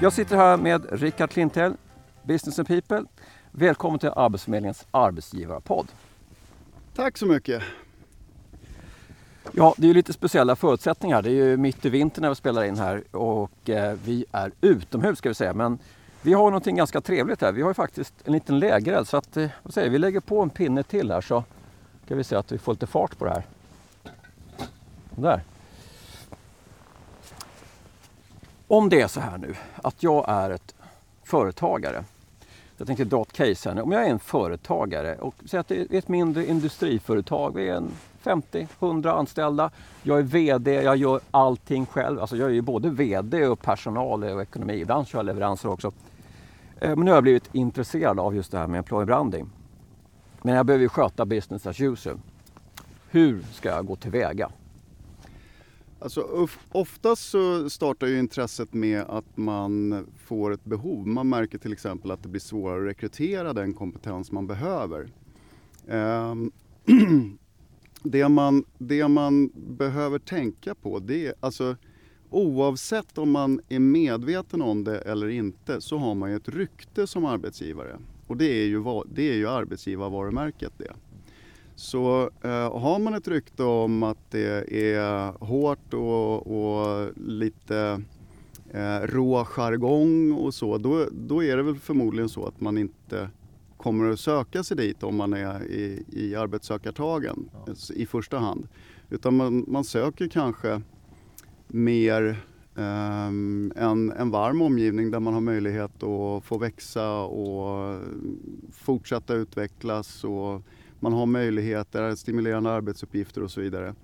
Jag sitter här med Rickard Klintell, Business and People. Välkommen till Arbetsförmedlingens arbetsgivarpodd. Tack så mycket. Ja, det är ju lite speciella förutsättningar. Det är ju mitt i vintern när vi spelar in här och eh, vi är utomhus ska vi säga. Men vi har någonting ganska trevligt här. Vi har ju faktiskt en liten lägereld så att, eh, vad säger, vi lägger på en pinne till här så ska vi se att vi får lite fart på det här. Där. Om det är så här nu att jag är ett företagare. Jag tänkte dra ett case här nu. Om jag är en företagare och säger att det är ett mindre industriföretag. Vi är en 50-100 anställda. Jag är VD, jag gör allting själv. Alltså jag är ju både VD och personal och ekonomi. Ibland kör jag leveranser också. Eh, men nu har jag blivit intresserad av just det här med employee branding. Men jag behöver ju sköta business as usual. Hur ska jag gå tillväga? Alltså, oftast så startar ju intresset med att man får ett behov. Man märker till exempel att det blir svårare att rekrytera den kompetens man behöver. Ehm, det, man, det man behöver tänka på det är alltså oavsett om man är medveten om det eller inte så har man ju ett rykte som arbetsgivare. Och det är ju, det är ju arbetsgivarvarumärket det. Så eh, har man ett rykte om att det är hårt och, och lite eh, rå jargong och så, då, då är det väl förmodligen så att man inte kommer att söka sig dit om man är i, i arbetssökartagen ja. i första hand. Utan man, man söker kanske mer um, en, en varm omgivning där man har möjlighet att få växa och fortsätta utvecklas och man har möjligheter, stimulerande arbetsuppgifter och så vidare.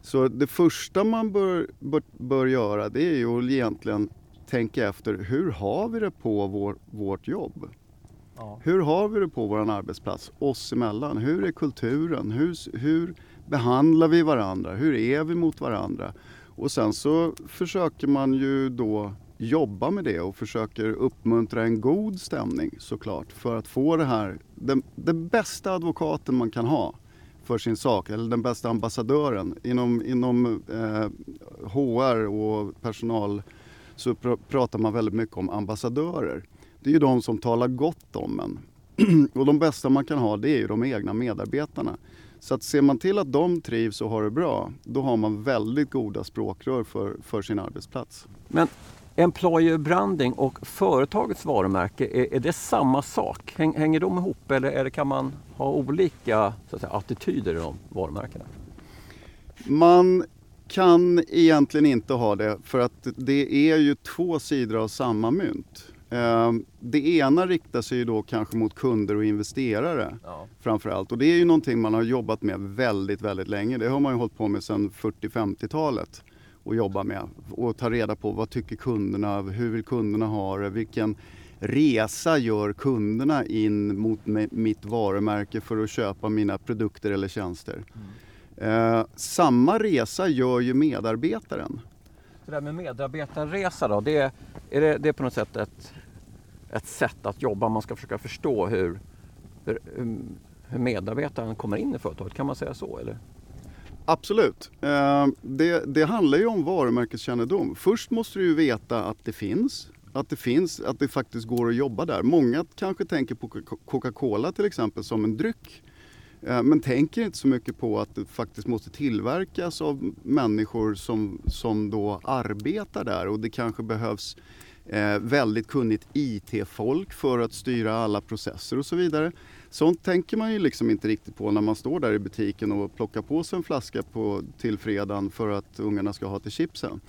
Så det första man bör, bör, bör göra det är ju att egentligen tänka efter hur har vi det på vår, vårt jobb? Ja. Hur har vi det på vår arbetsplats oss emellan? Hur är kulturen? Hur, hur behandlar vi varandra? Hur är vi mot varandra? Och sen så försöker man ju då jobba med det och försöker uppmuntra en god stämning såklart för att få det här, den, den bästa advokaten man kan ha för sin sak, eller den bästa ambassadören. Inom, inom eh, HR och personal så pr pratar man väldigt mycket om ambassadörer. Det är ju de som talar gott om en. och de bästa man kan ha det är ju de egna medarbetarna. Så att ser man till att de trivs och har det bra, då har man väldigt goda språkrör för, för sin arbetsplats. Men employer branding och företagets varumärke, är, är det samma sak? Häng, hänger de ihop eller, eller kan man ha olika så säga, attityder i de varumärkena? Man kan egentligen inte ha det för att det är ju två sidor av samma mynt. Ehm, det ena riktar sig ju då kanske mot kunder och investerare ja. framförallt. Och det är ju någonting man har jobbat med väldigt, väldigt länge. Det har man ju hållit på med sedan 40-50-talet och jobba med och ta reda på vad tycker kunderna, hur vill kunderna ha det, vilken resa gör kunderna in mot mitt varumärke för att köpa mina produkter eller tjänster. Mm. Eh, samma resa gör ju medarbetaren. Det där med medarbetarresa då, det, är det, det är på något sätt ett, ett sätt att jobba, man ska försöka förstå hur, hur, hur medarbetaren kommer in i företaget, kan man säga så eller? Absolut. Eh, det, det handlar ju om varumärkeskännedom. Först måste du ju veta att det finns. Att det finns, att det faktiskt går att jobba där. Många kanske tänker på Coca-Cola till exempel som en dryck. Eh, men tänker inte så mycket på att det faktiskt måste tillverkas av människor som, som då arbetar där och det kanske behövs eh, väldigt kunnigt IT-folk för att styra alla processer och så vidare. Sånt tänker man ju liksom inte riktigt på när man står där i butiken och plockar på sig en flaska på, till fredagen för att ungarna ska ha till chipsen.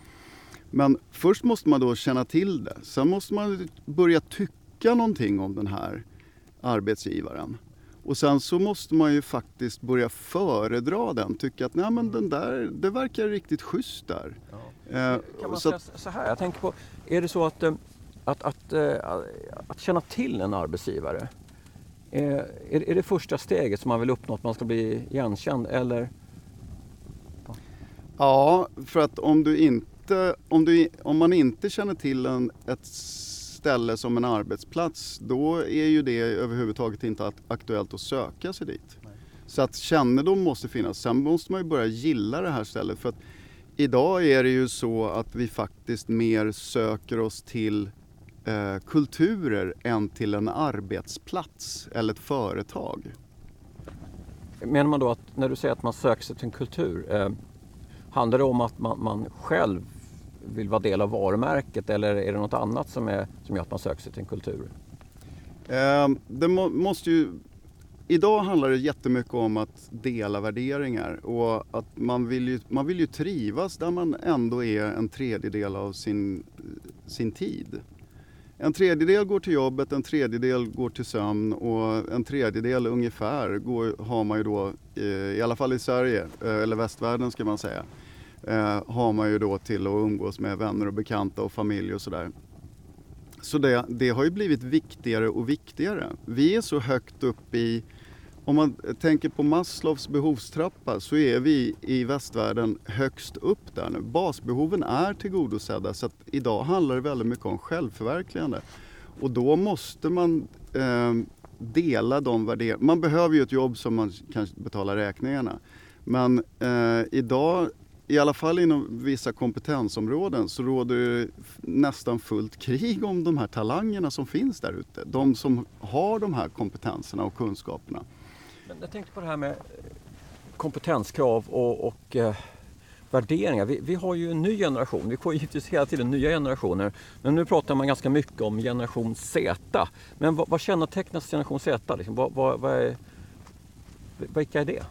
Men först måste man då känna till det. Sen måste man börja tycka någonting om den här arbetsgivaren. Och sen så måste man ju faktiskt börja föredra den. Tycka att nej men den där, det verkar riktigt schysst där. Ja. Eh, kan man så säga så här, jag tänker på, är det så att, eh, att, att, eh, att känna till en arbetsgivare är, är det första steget som man vill uppnå, att man ska bli igenkänd eller? Ja, för att om du inte, om, du, om man inte känner till en, ett ställe som en arbetsplats, då är ju det överhuvudtaget inte aktuellt att söka sig dit. Nej. Så att kännedom måste finnas. Sen måste man ju börja gilla det här stället. För att idag är det ju så att vi faktiskt mer söker oss till eh, kulturer än till en arbetsplats eller ett företag. Menar man då att när du säger att man söker sig till en kultur, eh, handlar det om att man, man, själv vill vara del av varumärket eller är det något annat som, är, som gör att man söker sig till en kultur? Eh, det må, måste ju Idag handlar det jättemycket om att dela värderingar och att man vill ju, man vill ju trivas där man ändå är en tredjedel av sin, sin tid. En tredjedel går till jobbet, en tredjedel går till sömn och en tredjedel ungefär går, har man ju då, eh, i alla fall i Sverige, eh, eller västvärlden ska man säga, eh, har man ju då till att umgås med vänner och bekanta och familj och sådär. Så det, det har ju blivit viktigare och viktigare. Vi är så högt upp i om man tänker på Maslows behovstrappa så är vi i västvärlden högst upp där nu. Basbehoven är tillgodosedda så att idag handlar det väldigt mycket om självförverkligande. Och då måste man eh, dela de värderingarna. Man behöver ju ett jobb som man kan betala räkningarna. Men eh, idag, i alla fall inom vissa kompetensområden, så råder det nästan fullt krig om de här talangerna som finns där ute. De som har de här kompetenserna och kunskaperna. Men jag tänkte på det här med eh, kompetenskrav och, och eh, värderingar. Vi, vi, har ju en ny generation. Vi får givetvis hela tiden nya generationer. Men nu pratar man ganska mycket om generation Z. Men vad, vad kännetecknas generation Z? Liksom? Vad, vad, vad är, vilka är det?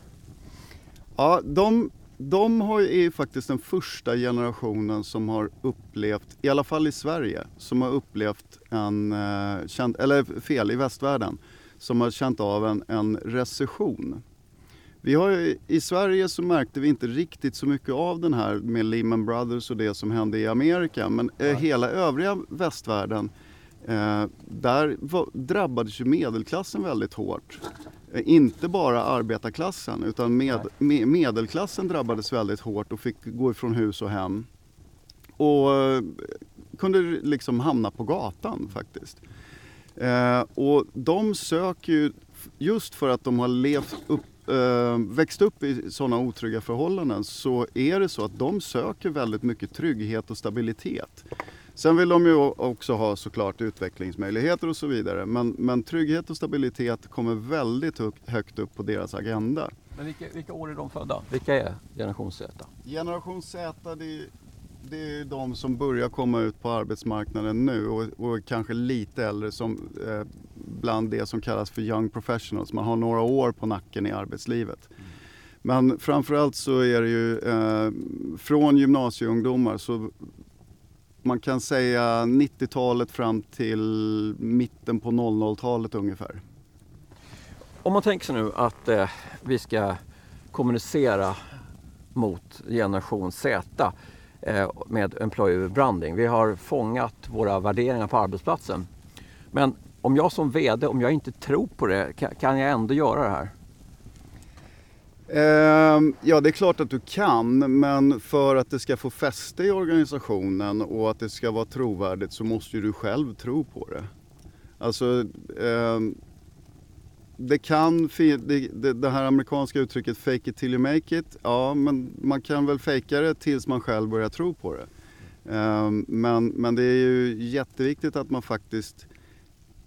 Ja, de, de har, är faktiskt den första generationen som har upplevt, i alla fall i Sverige, som har upplevt en, eh, eller fel, i västvärlden, som har känt av en, en recession. Vi har, I Sverige så märkte vi inte riktigt så mycket av den här med Lehman Brothers och det som hände i Amerika. Men eh, hela övriga västvärlden, eh, där var, drabbades ju medelklassen väldigt hårt. Eh, inte bara arbetarklassen utan med, med, medelklassen drabbades väldigt hårt och fick gå ifrån hus och hem. Och eh, kunde liksom hamna på gatan faktiskt. Eh, och de söker ju, just för att de har levt upp, eh, växt upp i sådana otrygga förhållanden så är det så att de söker väldigt mycket trygghet och stabilitet. Sen vill de ju också ha såklart utvecklingsmöjligheter och så vidare. Men, men trygghet och stabilitet kommer väldigt högt upp på deras agenda. Men vilka, vilka år är de födda? Vilka är generation Z? Generation Z, det det är de som börjar komma ut på arbetsmarknaden nu och, och kanske lite äldre som eh, bland det som kallas för young professionals. Man har några år på nacken i arbetslivet. Mm. Men framförallt så är det ju eh, från gymnasieungdomar så man kan säga 90-talet fram till mitten på 00-talet ungefär. Om man tänker sig nu att eh, vi ska kommunicera mot generation Z Eh, med employer branding. Vi har fångat våra värderingar på arbetsplatsen. Men om jag som VD, om jag inte tror på det, kan jag ändå göra det här? Ehm, ja, det är klart att du kan, men för att det ska få fäste i organisationen och att det ska vara trovärdigt så måste du själv tro på det. Alltså, ehm, det kan, det, det, här amerikanska uttrycket fake it till you make it, ja men man kan väl fejka det tills man själv börjar tro på det. Um, men, men det är ju jätteviktigt att man faktiskt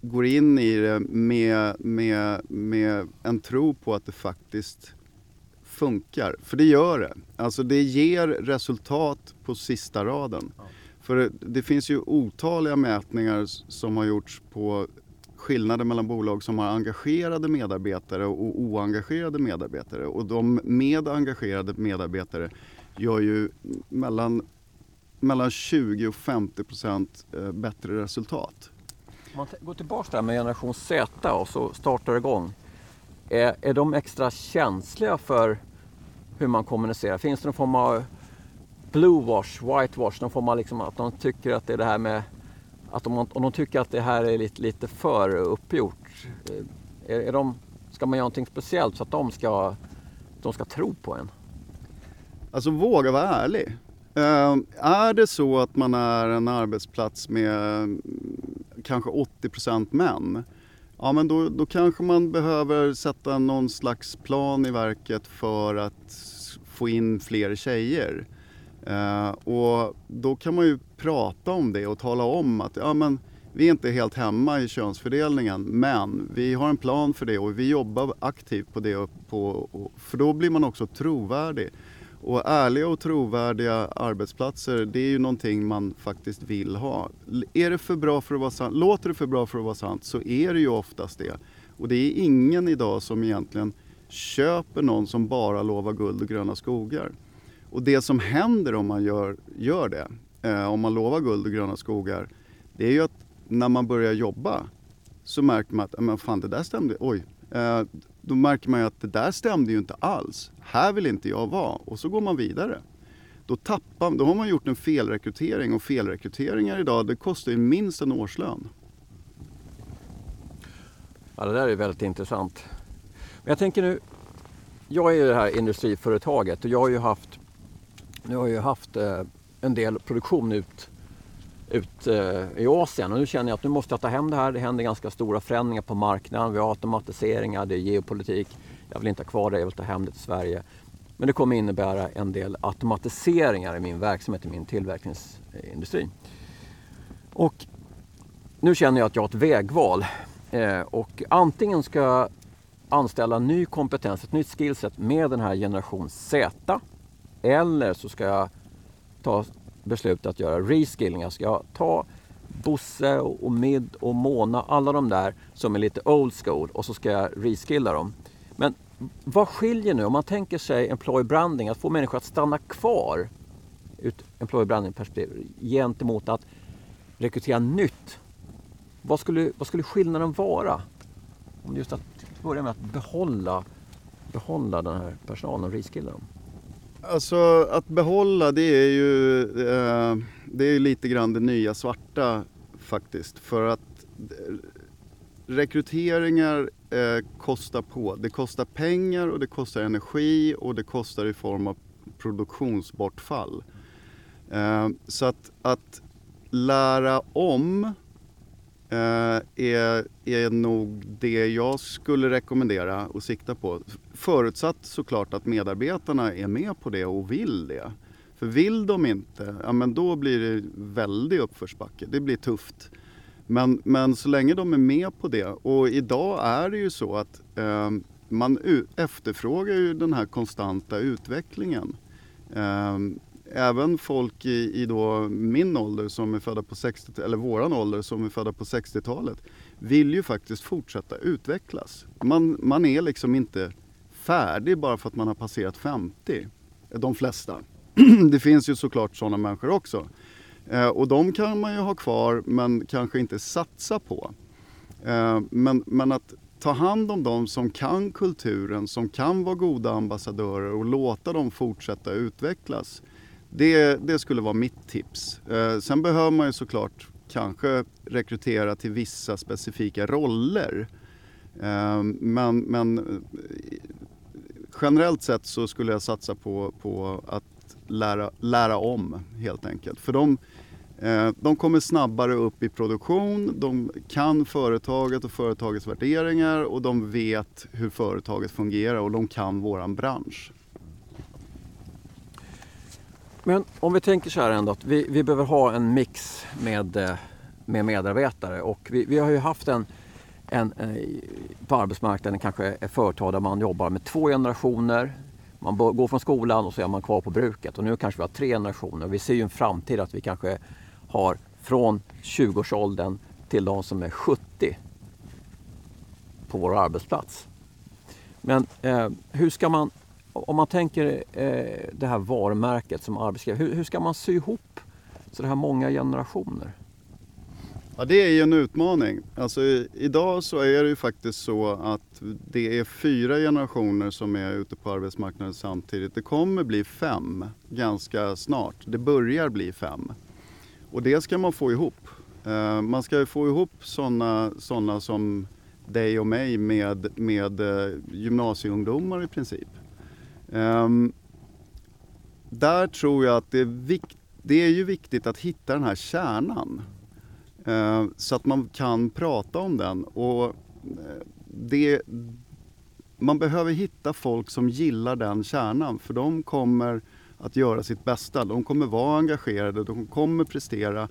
går in i det med, med, med en tro på att det faktiskt funkar. För det gör det. Alltså det ger resultat på sista raden. För det, det, finns ju otaliga mätningar som har gjorts på skillnader mellan bolag som har engagerade medarbetare och oengagerade medarbetare. Och de med engagerade medarbetare gör ju mellan, mellan 20 och 50 procent eh, bättre resultat. Om man går tillbaka där med generation Z och så startar igång. Är, är de extra känsliga för hur man kommunicerar? Finns det någon form av blue wash, white wash, någon form av liksom att de tycker att det är det här med att om, om de tycker att det här är lite, lite för uppgjort, eh, är, är de, ska man göra någonting speciellt så att de ska, de ska tro på en? Alltså våga vara ärlig. Uh, är det så att man är en arbetsplats med mm, kanske 80% män, ja men då, då kanske man behöver sätta någon slags plan i verket för att få in fler tjejer. Eh, och då kan man ju prata om det och tala om att ja, men Vi är inte helt hemma i könsfördelningen men vi har en plan för det och vi jobbar aktivt på det. På, för då blir man också trovärdig. Och ärliga och trovärdiga arbetsplatser det är ju någonting man faktiskt vill ha. Är det för bra för att vara sant, låter det för bra för att vara sant så är det ju oftast det. Och det är ingen idag som egentligen köper någon som bara lovar guld och gröna skogar. Och det som händer om man gör, gör det, eh, om man lovar guld och gröna skogar, det är ju att när man börjar jobba så märker man att, men fan det där stämde, oj. Eh, då märker man ju att det där stämde ju inte alls. Här vill inte jag vara. Och så går man vidare. Då, tappar, då har man gjort en felrekrytering och felrekryteringar idag det kostar ju minst en årslön. Ja, det där är väldigt intressant. Men jag tänker nu, jag är ju det här industriföretaget och jag har ju haft, nu har jag ju haft eh, en del produktion ut, ut eh, i Asien och nu känner jag att nu måste jag ta hem det här. Det händer ganska stora förändringar på marknaden. Vi har automatiseringar, det är geopolitik. Jag vill inte ha kvar det, jag vill ta hem det till Sverige. Men det kommer innebära en del automatiseringar i min verksamhet, i min tillverkningsindustri. Och nu känner jag att jag har ett vägval. Eh, och antingen ska jag anställa ny kompetens, ett nytt skillset med den här generation Z. Eller så ska jag ta beslutet att göra reskilling. Jag ska ta Bosse och Mid och Mona, alla de där som är lite old school och så ska jag reskilla dem. Men vad skiljer nu om man tänker sig employee branding, att få människor att stanna kvar ut employee branding perspektiv gentemot att rekrytera nytt. Vad skulle, vad skulle skillnaden vara? Om just att börja med att behålla, behålla den här personalen och reskilla dem. Alltså att behålla det är ju eh, det är lite grann det nya svarta faktiskt. För att eh, rekryteringar eh, kostar på. Det kostar pengar och det kostar energi och det kostar i form av produktionsbortfall. Eh, så att, att lära om Eh, är, är nog det jag skulle rekommendera och sikta på. Förutsatt såklart att medarbetarna är med på det och vill det. För vill de inte, ja men då blir det väldigt uppförsbacke. Det blir tufft. Men, men så länge de är med på det och idag är det ju så att eh, man efterfrågar ju den här konstanta utvecklingen. Eh, även folk i, i då min ålder som är födda på 60 eller våran ålder som är födda på 60-talet vill ju faktiskt fortsätta utvecklas. Man, man är liksom inte färdig bara för att man har passerat 50. De flesta. det finns ju såklart sådana människor också. Eh, och de kan man ju ha kvar men kanske inte satsa på. Eh, men, men att ta hand om dem som kan kulturen, som kan vara goda ambassadörer och låta dem fortsätta utvecklas. Det, det skulle vara mitt tips. Eh, sen behöver man ju såklart kanske rekrytera till vissa specifika roller. Eh, men, men eh, generellt sett så skulle jag satsa på, på att lära, lära om helt enkelt. För de, Eh, de kommer snabbare upp i produktion, de kan företaget och företagets värderingar och de vet hur företaget fungerar och de kan våran bransch. Men om vi tänker så här ändå att vi, vi behöver ha en mix med, eh, med medarbetare och vi, vi har ju haft en, en, en, på arbetsmarknaden kanske ett företag där man jobbar med två generationer. Man går från skolan och så är man kvar på bruket och nu kanske vi har tre generationer. Vi ser ju en framtid att vi kanske har från 20-årsåldern till de som är 70 på vår arbetsplats. Men eh, hur ska man, om man tänker eh, det här varumärket som arbetsgivare, hur, hur, ska man sy ihop så det här många generationer? Ja, det är ju en utmaning. Alltså, idag så är det ju faktiskt så att det är fyra generationer som är ute på arbetsmarknaden samtidigt. Det kommer bli fem ganska snart. Det börjar bli fem. Och det ska man få ihop. Eh, man ska få ihop sådana såna som dig och mig med, med eh, gymnasieungdomar i princip. Um, där tror jag att det är, vikt, det är ju viktigt att hitta den här kärnan. uh, så att man kan prata om den. Och eh, det, man behöver hitta folk som gillar den kärnan för de kommer att göra sitt bästa. De kommer vara engagerade, de kommer prestera.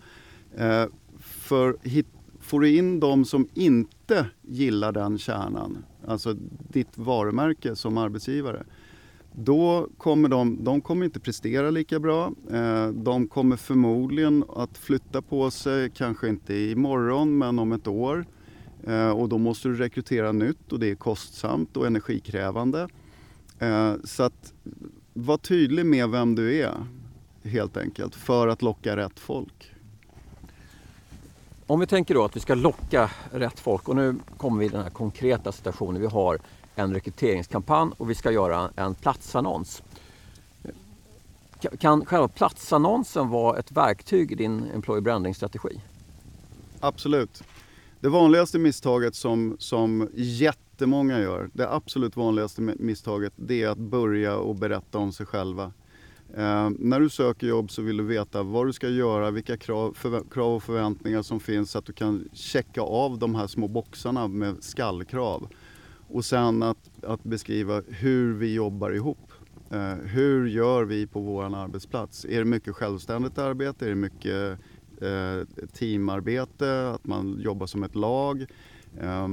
Uh, för hit, får du in de som inte gillar den kärnan, alltså ditt varumärke som arbetsgivare, då kommer de, de kommer inte prestera lika bra. Eh, de kommer förmodligen att flytta på sig, kanske inte imorgon men om ett år. Eh, och då måste du rekrytera nytt och det är kostsamt och energikrävande. Eh, så att var tydlig med vem du är helt enkelt för att locka rätt folk. Om vi tänker då att vi ska locka rätt folk och nu kommer vi i den här konkreta situationen. Vi har en rekryteringskampanj och vi ska göra en platsannons. Kan själva platsannonsen vara ett verktyg i din employee branding-strategi? Absolut. Det vanligaste misstaget som, som jättemånga gör, det absolut vanligaste misstaget, det är att börja och berätta om sig själva. Eh, när du söker jobb så vill du veta vad du ska göra, vilka krav, för, krav och förväntningar som finns så att du kan checka av de här små boxarna med skallkrav. Och sen att, att beskriva hur vi jobbar ihop. Eh, hur gör vi på vår arbetsplats? Är det mycket självständigt arbete? Är det mycket eh, teamarbete? Att man jobbar som ett lag? Eh,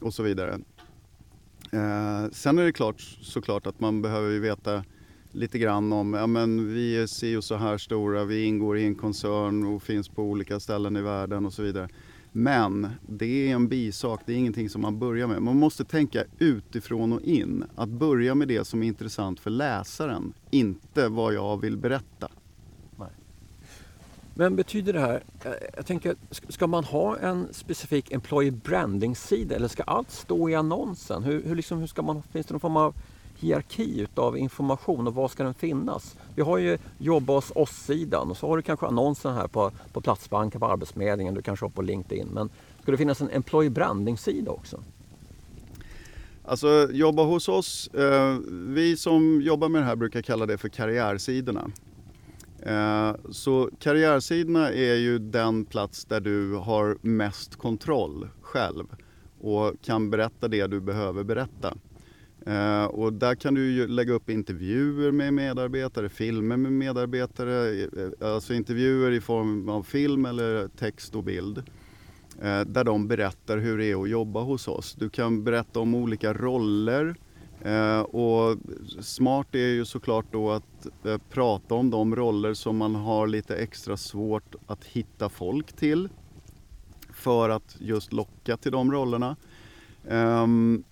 och så vidare. Eh, sen är det klart, såklart att man behöver veta lite grann om, ja men vi är si och så här stora, vi ingår i en koncern och finns på olika ställen i världen och så vidare. Men det är en bisak, det är ingenting som man börjar med. Man måste tänka utifrån och in. Att börja med det som är intressant för läsaren, inte vad jag vill berätta. Men betyder det här, eh, jag tänker, ska man ha en specifik employee branding-sida eller ska allt stå i annonsen? Hur, hur, liksom, hur ska man, finns det någon form av hierarki utav information och var ska den finnas? Vi har ju jobba hos oss-sidan och så har du kanske annonsen här på, på Platsbanken, på Arbetsförmedlingen, du kanske har på LinkedIn. Men ska det finnas en employee branding-sida också? Alltså jobba hos oss, eh, vi som jobbar med det här brukar kalla det för karriärsidorna. Eh, så karriärsidorna är ju den plats där du har mest kontroll själv och kan berätta det du behöver berätta. Uh, och där kan du ju lägga upp intervjuer med medarbetare, filmer med medarbetare, eh, alltså intervjuer i form av film eller text och bild. Uh, där de berättar hur det är att jobba hos oss. Du kan berätta om olika roller uh, och smart är ju såklart då att prata om de roller som man har lite extra svårt att hitta folk till för att just locka till de rollerna. Um,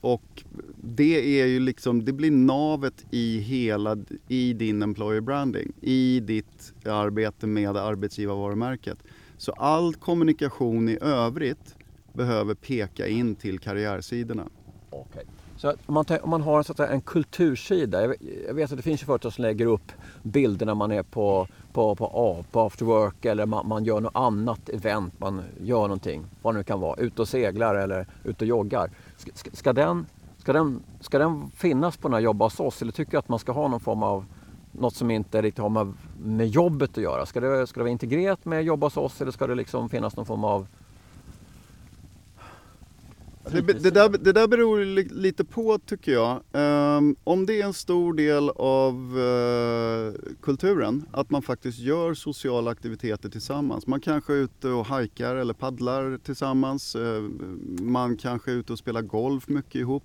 och det är ju liksom, det blir navet i hela, i din employer branding, i ditt arbete med arbetsgivarvarumärket. Så all kommunikation i övrigt behöver peka in till karriärsidorna. Okay. Så om man, om man har en, en kultursida, jag, jag vet att det finns ju företag som lägger upp bilder när man är på, på, på, på, på after work eller man, man, gör något annat event, man gör någonting, vad det nu kan vara, ut och seglar eller ut och joggar. Ska, ska, den, ska, den, ska den finnas på den här Jobba hos oss eller tycker du att man ska ha någon form av något som inte riktigt har med, med jobbet att göra? Ska det, ska det vara integrerat med Jobba hos oss eller ska det liksom finnas någon form av det, det, där, det där beror lite på tycker jag. Um, om det är en stor del av uh, kulturen, att man faktiskt gör sociala aktiviteter tillsammans. Man kanske är ute och hajkar eller paddlar tillsammans. Uh, man kanske är ute och spelar golf mycket ihop.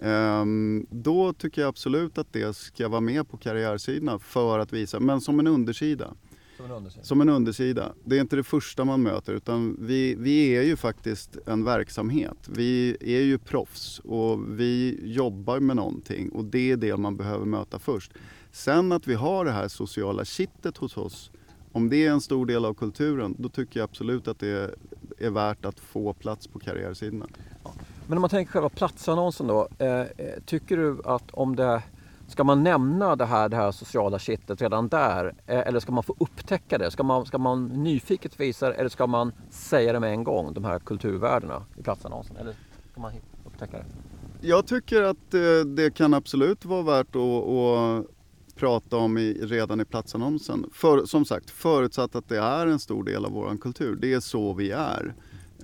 Um, då tycker jag absolut att det ska vara med på karriärsidorna för att visa, men som en undersida. Som en undersida. Som en undersida. Det är inte det första man möter utan vi, vi är ju faktiskt en verksamhet. Vi är ju proffs och vi jobbar med någonting och det är det man behöver möta först. Sen att vi har det här sociala kittet hos oss, om det är en stor del av kulturen, då tycker jag absolut att det är värt att få plats på karriärsidorna. Men om man tänker själva platsannonsen då, eh, eh tycker du att om det Ska man nämna det här, det här sociala kittet redan där eh, eller ska man få upptäcka det? Ska man, ska man nyfiket visa det eller ska man säga det med en gång, de här kulturvärdena i platsannonsen? Eller ska man upptäcka det? Jag tycker att eh, det kan absolut vara värt att, att prata om i, redan i platsannonsen. För, som sagt, förutsatt att det är en stor del av vår kultur. Det är så vi är.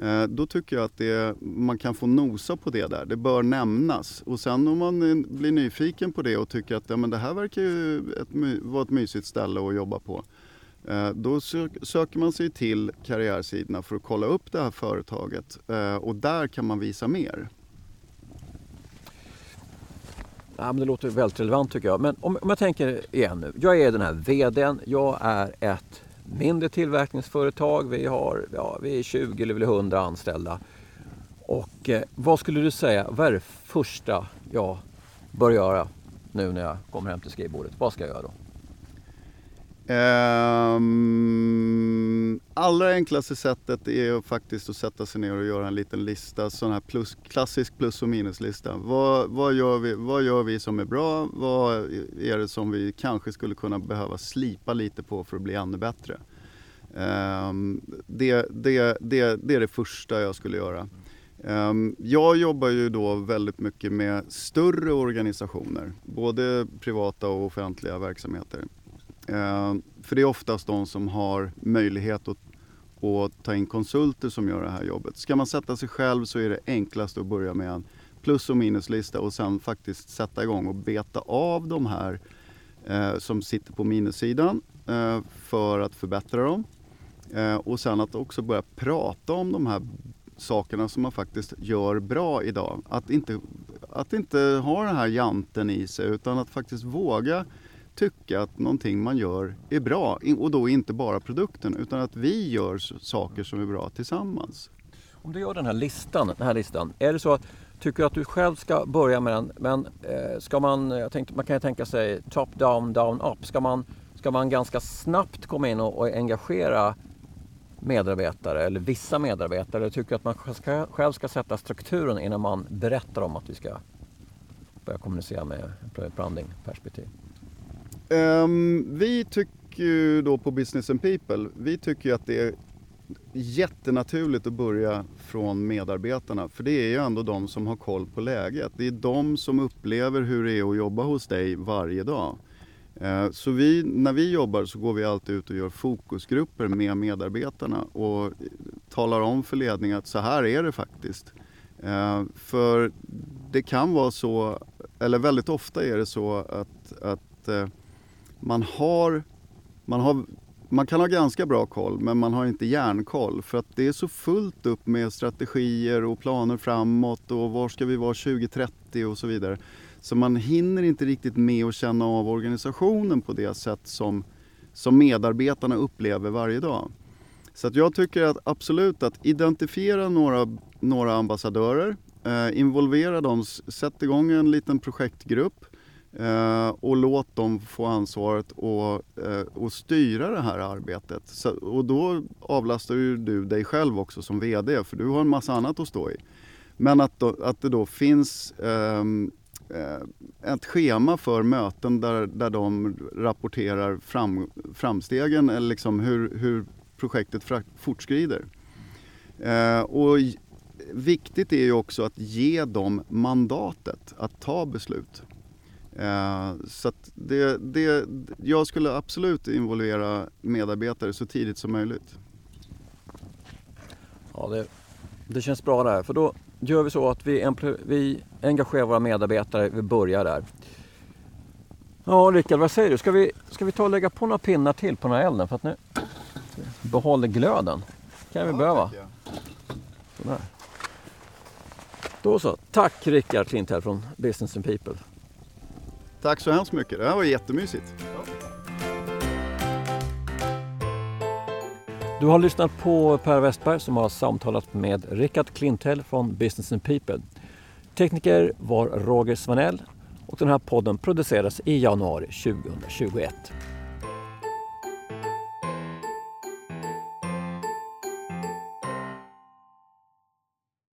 Eh, då tycker jag att det, man kan få nosa på det där. Det bör nämnas. Och sen om man blir nyfiken på det och tycker att ja, men det här verkar ju ett, vara ett mysigt ställe att jobba på. Eh, då söker man sig till karriärsidorna för att kolla upp det här företaget eh, och där kan man visa mer. Ja, men det låter väldigt relevant tycker jag. Men om, om jag tänker igen nu. Jag är den här VDn. Jag är ett mindre tillverkningsföretag. Vi, har, ja, vi är 20 eller 100 anställda. Och eh, vad skulle du säga, vad är det första jag bör göra nu när jag kommer hem till skrivbordet? Vad ska jag göra då? Um, allra enklaste sättet är faktiskt att sätta sig ner och göra en liten lista, sån här plus, klassisk plus och minuslista. Vad, vad, gör vi, vad gör vi som är bra? Vad är det som vi kanske skulle kunna behöva slipa lite på för att bli ännu bättre? Um, det, det, det, det är det första jag skulle göra. Um, jag jobbar ju då väldigt mycket med större organisationer, både privata och offentliga verksamheter. Ehm, för det är oftast de som har möjlighet att, och ta in konsulter som gör det här jobbet. Ska man sätta sig själv så är det enklast att börja med en plus och minuslista och sen faktiskt sätta igång och beta av de här eh, som sitter på minussidan eh, för att förbättra dem. Eh, och sen att också börja prata om de här sakerna som man faktiskt gör bra idag. Att inte, att inte ha den här janten i sig utan att faktiskt våga tycka att någonting man gör är bra och då inte bara produkten utan att vi gör saker som är bra tillsammans. Om du gör den här listan, den här listan är det så att Tycker du att du själv ska börja med den men eh, ska man, jag tänkte, man kan ju tänka sig top down, down up. Ska man, ska man ganska snabbt komma in och, och engagera medarbetare eller vissa medarbetare? Eller tycker du att man ska, själv ska sätta strukturen innan man berättar om att vi ska börja kommunicera med branding perspektiv? Um, vi tycker ju då på Business and People, vi tycker att det är jättenaturligt att börja från medarbetarna. För det är ju ändå de som har koll på läget. Det är de som upplever hur det är att jobba hos dig varje dag. Ehm, så vi, när vi jobbar så går vi alltid ut och gör fokusgrupper med medarbetarna och talar om för ledningen att så här är det faktiskt. Ehm, för det kan vara så, eller väldigt ofta är det så att, att eh, man har, man har man kan ha ganska bra koll men man har inte järnkoll för att det är så fullt upp med strategier och planer framåt och var ska vi vara 2030 och så vidare. Så man hinner inte riktigt med att känna av organisationen på det sätt som, som medarbetarna upplever varje dag. Så att jag tycker att absolut att identifiera några, några ambassadörer, eh, involvera dem, sätt igång en liten projektgrupp Eh, och låt dem få ansvaret och, eh, och styra det här arbetet. Så, och då avlastar ju du dig själv också som VD för du har en massa annat att stå i. Men att, då, att det då finns ehm, eh, ett schema för möten där, där de rapporterar fram, framstegen eller liksom hur, hur projektet fortskrider. Eh, och viktigt är ju också att ge dem mandatet att ta beslut. Eh, så det, det, jag skulle absolut involvera medarbetare så tidigt som möjligt. Ja, det, det känns bra där. För då gör vi så att vi, vi engagerar våra medarbetare. Vi börjar där. Ja, Rickard, vad säger du? Ska vi, ska vi ta och lägga på några pinnar till på den här elden? För att nu behåller glöden. kan vi ja, behöva. Sådär. Då så. Tack Rickard Klinthäll från Business and People. Tack så hemskt mycket. Det här var jättemysigt. Du har lyssnat på Per Westberg som har samtalat med Rickard Klintell från Business and People. Tekniker var Roger Svanell och den här podden producerades i januari 2021.